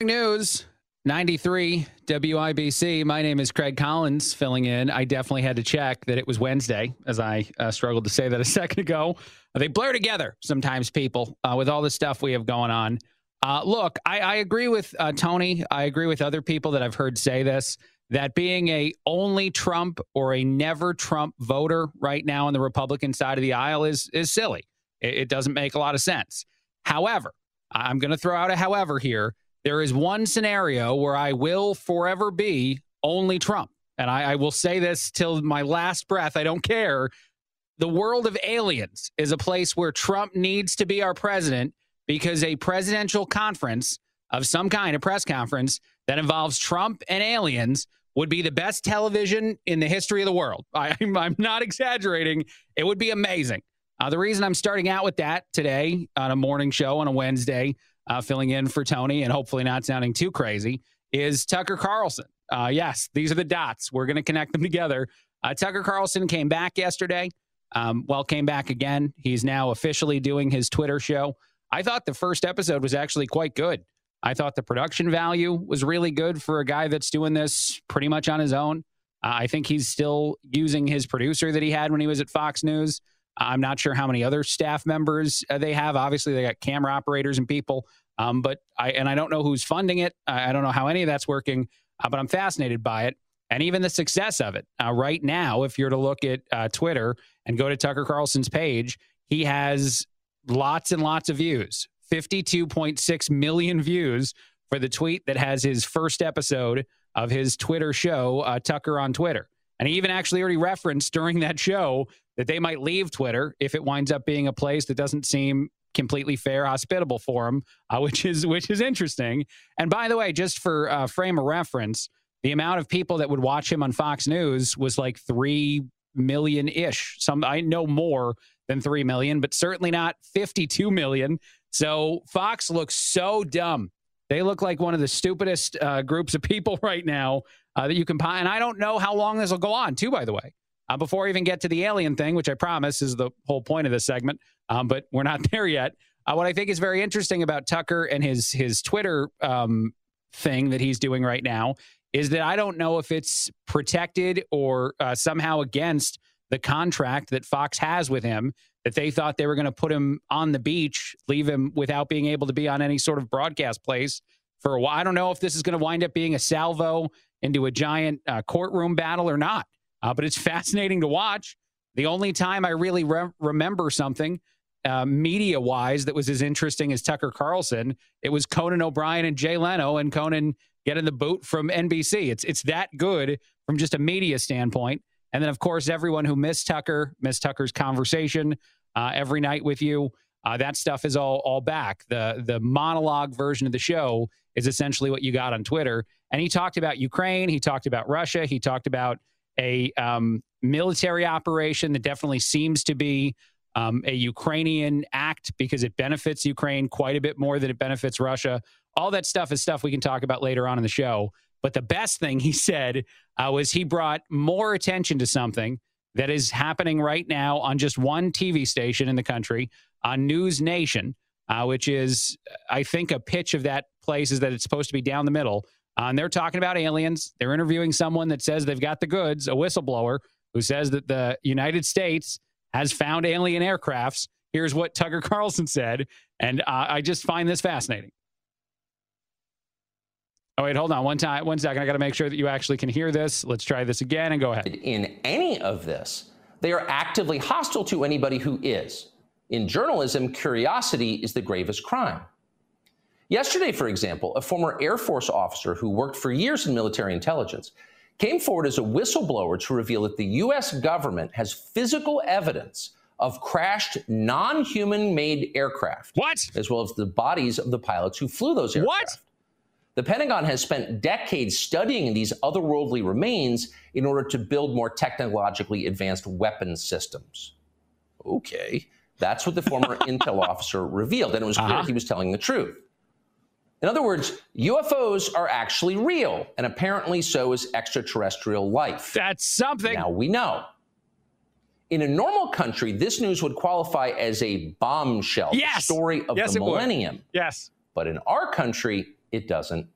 News 93 WIBC. My name is Craig Collins, filling in. I definitely had to check that it was Wednesday, as I uh, struggled to say that a second ago. They blur together sometimes, people, uh, with all the stuff we have going on. Uh, look, I, I, agree with uh, Tony. I agree with other people that I've heard say this that being a only Trump or a never Trump voter right now on the Republican side of the aisle is is silly. It, it doesn't make a lot of sense. However, I'm going to throw out a however here there is one scenario where I will forever be only Trump. And I, I will say this till my last breath. I don't care. The world of aliens is a place where Trump needs to be our president because a presidential conference of some kind, a press conference that involves Trump and aliens, would be the best television in the history of the world. I, am not exaggerating. It would be amazing. Uh, the reason I'm starting out with that today on a morning show on a Wednesday uh, filling in for Tony and hopefully not sounding too crazy, is Tucker Carlson. Uh, yes, these are the dots. We're going to connect them together. Uh, Tucker Carlson came back yesterday. Um, well, came back again. He's now officially doing his Twitter show. I thought the first episode was actually quite good. I thought the production value was really good for a guy that's doing this pretty much on his own. Uh, I think he's still using his producer that he had when he was at Fox News. I'm not sure how many other staff members uh, they have. Obviously, they got camera operators and people. Um, but I and I don't know who's funding it. I, I don't know how any of that's working. Uh, but I'm fascinated by it and even the success of it. Uh, right now, if you're to look at uh, Twitter and go to Tucker Carlson's page, he has lots and lots of views 52.6 million views for the tweet that has his first episode of his Twitter show, uh, Tucker on Twitter. And he even actually already referenced during that show that they might leave Twitter if it winds up being a place that doesn't seem completely fair, hospitable for them, uh, which is which is interesting. And by the way, just for uh, frame of reference, the amount of people that would watch him on Fox News was like three million ish. Some I know more than three million, but certainly not fifty-two million. So Fox looks so dumb. They look like one of the stupidest uh, groups of people right now uh, that you can. And I don't know how long this will go on, too. By the way, uh, before I even get to the alien thing, which I promise is the whole point of this segment, um, but we're not there yet. Uh, what I think is very interesting about Tucker and his his Twitter um, thing that he's doing right now is that I don't know if it's protected or uh, somehow against the contract that Fox has with him. That they thought they were going to put him on the beach, leave him without being able to be on any sort of broadcast place for a while. I don't know if this is going to wind up being a salvo into a giant uh, courtroom battle or not. Uh, but it's fascinating to watch. The only time I really re- remember something uh, media wise that was as interesting as Tucker Carlson, it was Conan O'Brien and Jay Leno, and Conan getting the boot from NBC. It's it's that good from just a media standpoint. And then, of course, everyone who missed Tucker, missed Tucker's conversation uh, every night with you. Uh, that stuff is all all back. The the monologue version of the show is essentially what you got on Twitter. And he talked about Ukraine. He talked about Russia. He talked about a um, military operation that definitely seems to be um, a Ukrainian act because it benefits Ukraine quite a bit more than it benefits Russia. All that stuff is stuff we can talk about later on in the show. But the best thing he said uh, was he brought more attention to something that is happening right now on just one TV station in the country, on News Nation, uh, which is, I think, a pitch of that place is that it's supposed to be down the middle. Uh, and they're talking about aliens. They're interviewing someone that says they've got the goods, a whistleblower who says that the United States has found alien aircrafts. Here's what Tucker Carlson said. And uh, I just find this fascinating. Oh, wait, hold on. One time, one second. I got to make sure that you actually can hear this. Let's try this again and go ahead. In any of this, they are actively hostile to anybody who is. In journalism, curiosity is the gravest crime. Yesterday, for example, a former Air Force officer who worked for years in military intelligence came forward as a whistleblower to reveal that the U.S. government has physical evidence of crashed non human made aircraft. What? As well as the bodies of the pilots who flew those aircraft. What? The Pentagon has spent decades studying these otherworldly remains in order to build more technologically advanced weapons systems. Okay, that's what the former intel officer revealed, and it was clear uh-huh. he was telling the truth. In other words, UFOs are actually real, and apparently so is extraterrestrial life. That's something. Now we know. In a normal country, this news would qualify as a bombshell, yes. story of yes, the millennium. Would. Yes. But in our country, it doesn't.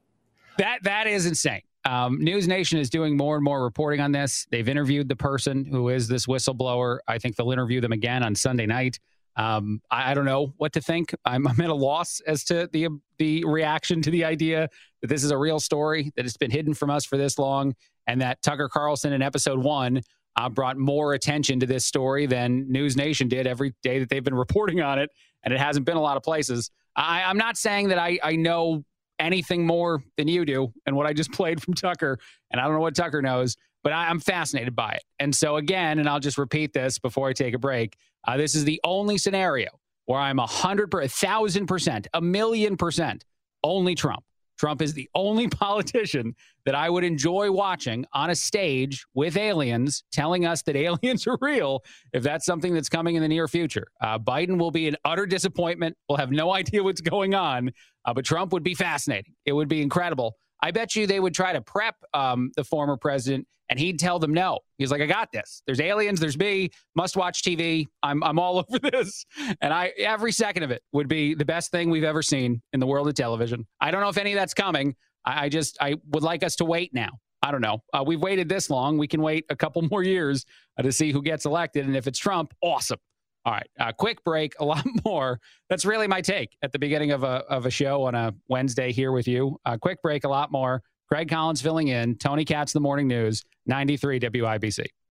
That that is insane. Um, News Nation is doing more and more reporting on this. They've interviewed the person who is this whistleblower. I think they'll interview them again on Sunday night. Um, I, I, don't know what to think. I'm, I'm, at a loss as to the the reaction to the idea that this is a real story that it's been hidden from us for this long, and that Tucker Carlson in episode one uh, brought more attention to this story than News Nation did every day that they've been reporting on it, and it hasn't been a lot of places. I, I'm not saying that I, I know anything more than you do and what I just played from Tucker, and I don't know what Tucker knows, but I, am fascinated by it. And so, again, and I'll just repeat this before I take a break uh, this is the only scenario where I'm a hundred, a thousand percent, a million percent only Trump. Trump is the only politician that I would enjoy watching on a stage with aliens telling us that aliens are real if that's something that's coming in the near future. Uh, Biden will be an utter disappointment. We'll have no idea what's going on, uh, but Trump would be fascinating. It would be incredible. I bet you they would try to prep um, the former president and he'd tell them no. He's like, I got this. There's aliens, there's me, must watch TV. I'm I'm all over this. And I every second of it would be the best thing we've ever seen in the world of television. I don't know if any of that's coming. I, I just I would like us to wait now. I don't know. Uh, we've waited this long. We can wait a couple more years uh, to see who gets elected. And if it's Trump, awesome. All right, uh, quick break. A lot more. That's really my take at the beginning of a of a show on a Wednesday here with you. Uh, quick break. A lot more. Craig Collins filling in. Tony Katz, the morning news. 93 WIBC.